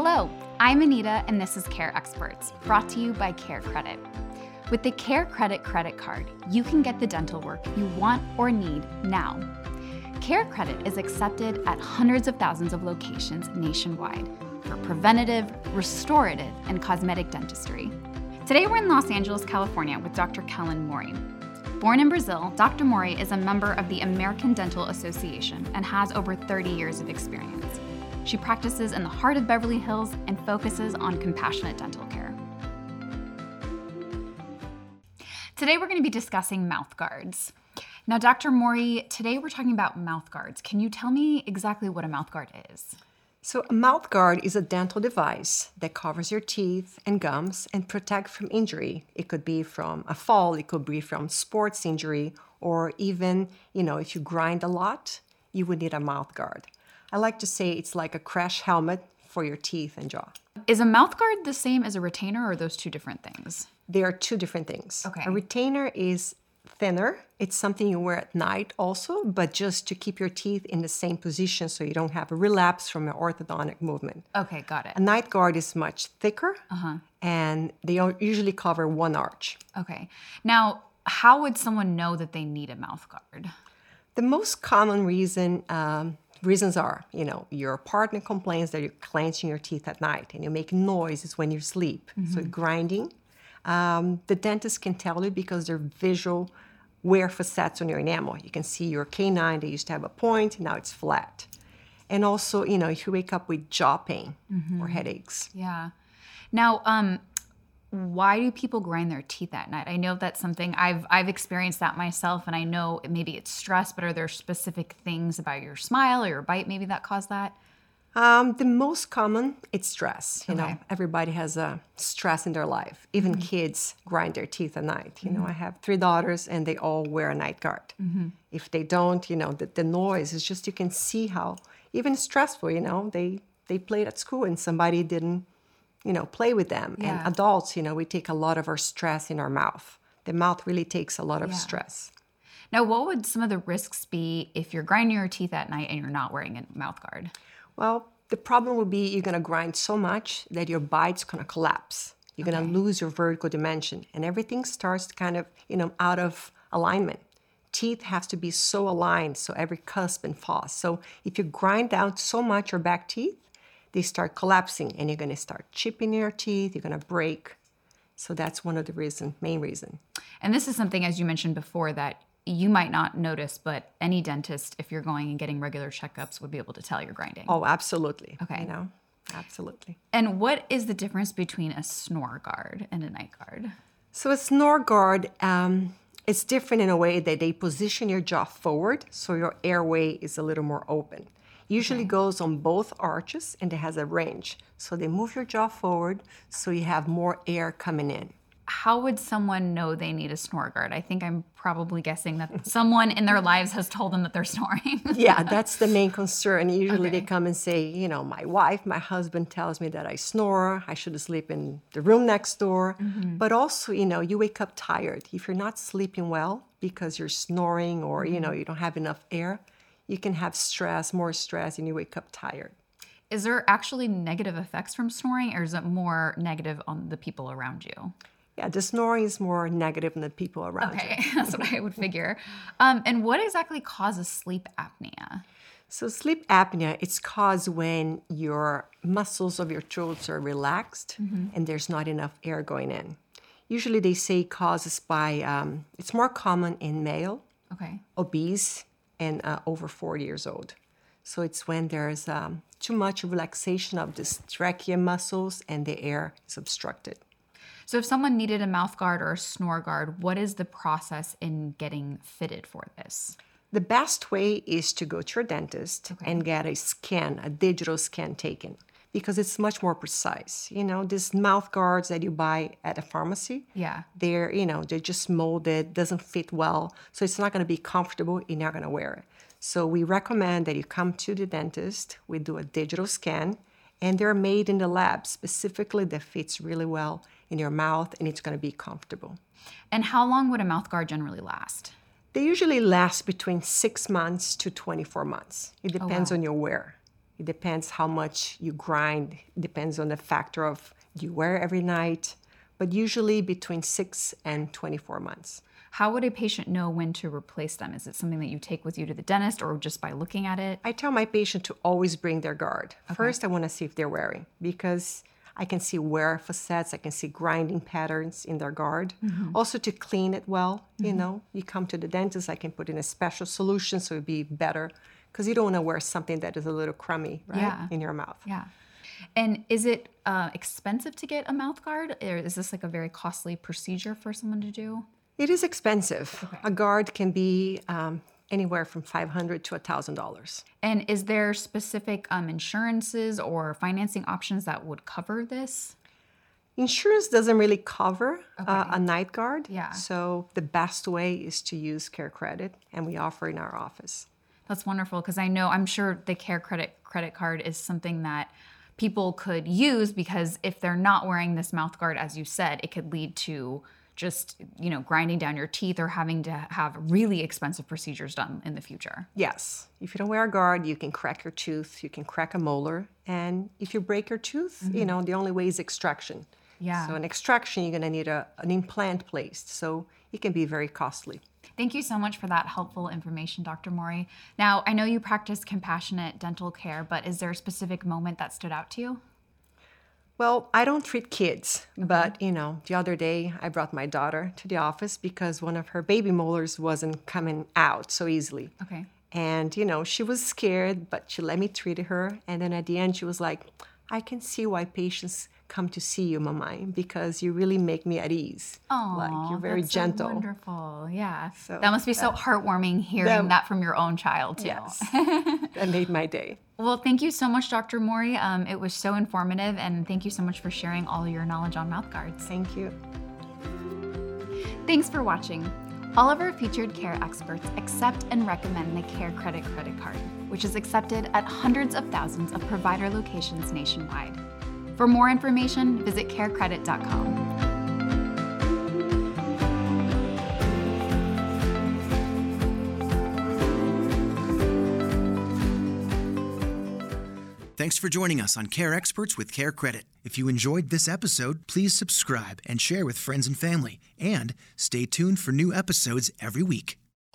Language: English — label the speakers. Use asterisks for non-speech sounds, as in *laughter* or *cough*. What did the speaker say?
Speaker 1: Hello, I'm Anita, and this is Care Experts, brought to you by Care Credit. With the Care Credit credit card, you can get the dental work you want or need now. Care Credit is accepted at hundreds of thousands of locations nationwide for preventative, restorative, and cosmetic dentistry. Today we're in Los Angeles, California with Dr. Kellen Mori. Born in Brazil, Dr. Mori is a member of the American Dental Association and has over 30 years of experience. She practices in the heart of Beverly Hills and focuses on compassionate dental care. Today we're going to be discussing mouth guards. Now, Dr. Mori, today we're talking about mouth guards. Can you tell me exactly what a mouth guard is?
Speaker 2: So, a mouth guard is a dental device that covers your teeth and gums and protect from injury. It could be from a fall, it could be from sports injury, or even, you know, if you grind a lot, you would need a mouth guard. I like to say it's like a crash helmet for your teeth and jaw.
Speaker 1: Is a mouth guard the same as a retainer, or are those two different things?
Speaker 2: They are two different things.
Speaker 1: Okay.
Speaker 2: A retainer is thinner. It's something you wear at night also, but just to keep your teeth in the same position so you don't have a relapse from an orthodontic movement.
Speaker 1: Okay, got it.
Speaker 2: A night guard is much thicker, and they usually cover one arch.
Speaker 1: Okay. Now, how would someone know that they need a mouth guard?
Speaker 2: The most common reason um, reasons are, you know, your partner complains that you're clenching your teeth at night and you make noises when you sleep, so grinding. Um, the dentist can tell you because they're visual wear facets on your enamel. You can see your canine. They used to have a point, now it's flat. And also, you know, if you wake up with jaw pain or headaches.
Speaker 1: Yeah. Now, um, why do people grind their teeth at night? I know that's something I've I've experienced that myself, and I know maybe it's stress, but are there specific things about your smile or your bite maybe that cause that?
Speaker 2: Um, the most common, it's stress. You know, everybody has a stress in their life. Even mm-hmm. kids grind their teeth at night. You know, mm-hmm. I have three daughters, and they all wear a night guard. Mm-hmm. If they don't, you know, the, the noise is just you can see how even stressful. You know, they they played at school, and somebody didn't, you know, play with them.
Speaker 1: Yeah.
Speaker 2: And adults, you know, we take a lot of our stress in our mouth. The mouth really takes a lot of
Speaker 1: Yeah.
Speaker 2: stress.
Speaker 1: Now, what would some of the risks be if you're grinding your teeth at night and you're not wearing a mouth guard?
Speaker 2: Well, the problem would be you're gonna grind so much that your bite's gonna collapse. You're gonna lose your vertical dimension, and everything starts kind of, you know, out of alignment. Teeth have to be so aligned so every cusp and falls. So if you grind down so much your back teeth, they start collapsing, and you're gonna start chipping your teeth. You're gonna break. So that's one of the reason, main reason.
Speaker 1: And this is something, as you mentioned before, that you might not notice, but any dentist, if you're going and getting regular checkups, would be able to tell you're grinding.
Speaker 2: Oh, absolutely.
Speaker 1: Okay.
Speaker 2: You know, absolutely.
Speaker 1: And what is the difference between a snore guard and a night guard?
Speaker 2: So a snore guard, um, it's different in a way that they position your jaw forward, so your airway is a little more open. Usually goes on both arches and it has a range. So they move your jaw forward so you have more air coming in.
Speaker 1: How would someone know they need a snore guard? I think I'm probably guessing that *laughs* someone in their lives has told them that they're *laughs* snoring.
Speaker 2: Yeah, that's the main concern. Usually they come and say, you know, my wife, my husband tells me that I snore. I should sleep in the room next door. Mm-hmm. But also, you know, you wake up tired. If you're not sleeping well because you're snoring or, you mm-hmm. know, you don't have enough air, you can have stress, more stress, and you wake up tired.
Speaker 1: is there actually negative effects from snoring, or is it more negative on the people around you?
Speaker 2: Yeah, the snoring is more negative than the people around you.
Speaker 1: Okay, *laughs* that's what I would figure. Um, and what exactly causes sleep apnea?
Speaker 2: So sleep apnea, it's caused when your muscles of your throats are relaxed and there's not enough air going in. Usually they say causes by, um, it's more common in male,
Speaker 1: Okay.
Speaker 2: obese, and uh, over 40 years old. So it's when there's um, too much relaxation of the trachea muscles and the air is obstructed.
Speaker 1: So if someone needed a mouth guard or a snore guard, what is the process in getting fitted for this?
Speaker 2: The best way is to go to your dentist and get a scan, a digital scan taken, because it's much more precise. You know, these mouth guards that you buy at a pharmacy,
Speaker 1: Yeah.
Speaker 2: they're, you know, they're just molded, doesn't fit well, so it's not going to be comfortable, you're not going to wear it. So we recommend that you come to the dentist, we do a digital scan, and they're made in the lab specifically that fits really well in your mouth and it's going to be comfortable.
Speaker 1: And how long would a mouth guard generally last?
Speaker 2: They usually last between six months to 24 months. It oh, depends on your wear. It depends how much you grind. It depends on the factor of do you wear every night, but usually between six and 24 months.
Speaker 1: How would a patient know when to replace them? Is it something that you take with you to the dentist or just by looking at it?
Speaker 2: I tell my patient to always bring their guard. Okay. First, I want to see if they're wearing because I can see wear facets, I can see grinding patterns in their guard. Mm-hmm. Also, to clean it well, mm-hmm. you know, you come to the dentist, I can put in a special solution so it'd be better because you don't want to wear something that is a little crummy, right, yeah. in your mouth.
Speaker 1: Yeah. And is it uh, expensive to get a mouth guard, or is this like a very costly procedure for someone to do?
Speaker 2: It is expensive. Okay. A guard can be um, anywhere from 500 to $1,000.
Speaker 1: And is there specific um, insurances or financing options that would cover this?
Speaker 2: Insurance doesn't really cover okay. uh, a night guard. Yeah. So the best way is to use Care Credit, and we offer in our office.
Speaker 1: That's wonderful because I know I'm sure the Care Credit credit card is something that people could use because if they're not wearing this mouth guard, as you said, it could lead to just you know grinding down your teeth or having to have really expensive procedures done in the future.
Speaker 2: Yes. If you don't wear a guard you can crack your tooth you can crack a molar and if you break your tooth mm-hmm. you know the only way is extraction yeah so an extraction you're going to need a, an implant placed so it can be very costly
Speaker 1: Thank you so much for that helpful information, Dr. Mori. Now, I know you practice compassionate dental care, but is there a specific moment that stood out to you?
Speaker 2: Well, I don't treat kids, okay. but you know, the other day I brought my daughter to the office because one of her baby molars wasn't coming out so easily. Okay. And you know, she was scared, but she let me treat her. And then at the end, she was like, I can see why patients come to see you, Mama, because you really make me at ease.
Speaker 1: Oh, like you're very gentle. So wonderful, yeah. So that must be so heartwarming hearing that from your own child too.
Speaker 2: Yes, *laughs* that made my day.
Speaker 1: Well, thank you so much, Dr. Mori. Um, it was so informative, and thank you so much for sharing all your knowledge on mouth guards.
Speaker 2: Thank you.
Speaker 1: Thanks for watching. All of our featured care experts accept and recommend the Care Credit credit card, which is accepted at hundreds of thousands of provider locations nationwide. For more information, visit carecredit.com.
Speaker 3: Thanks for joining us on Care Experts with Care Credit. If you enjoyed this episode, please subscribe and share with friends and family. And stay tuned for new episodes every week.